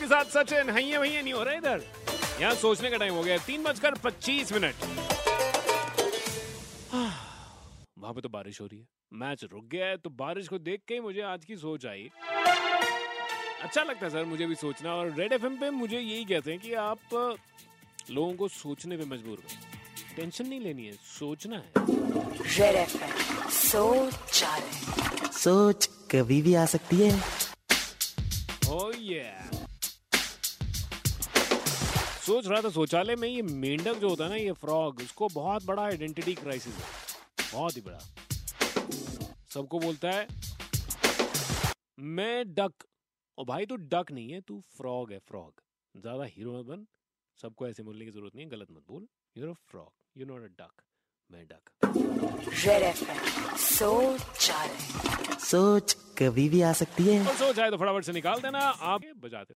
के साथ सचिन हइये भैया नहीं हो रहा इधर? यहाँ सोचने का टाइम हो गया तीन बजकर पच्चीस मिनट। वहाँ पे तो बारिश हो रही है। मैच रुक गया है तो बारिश को देख के ही मुझे आज की सोच आई। अच्छा लगता है सर मुझे भी सोचना और रेड एफ़ पे मुझे यही कहते हैं कि आप लोगों को सोचने पे मजबूर करो। टेंशन नहीं लेनी है सोचना है। रेड एफ़ सोच सोच कभी भी आ सकती है। Oh yeah. सोच रहा था शौचालय में ये मेंढक जो होता है ना ये फ्रॉग उसको बहुत बड़ा आइडेंटिटी क्राइसिस है। बहुत ही बड़ा। सबको बोलता है मैं डक और भाई तू डक नहीं है तू फ्रॉग है फ्रॉग ज़्यादा हीरो मत बन। सबको ऐसे बोलने की ज़रूरत नहीं है गलत मत बोल। You're a frog you not a duck मैं डक सोच सोच कभी भी आ सकती है। सोच आए तो फटाफट से निकाल देना आप बजाते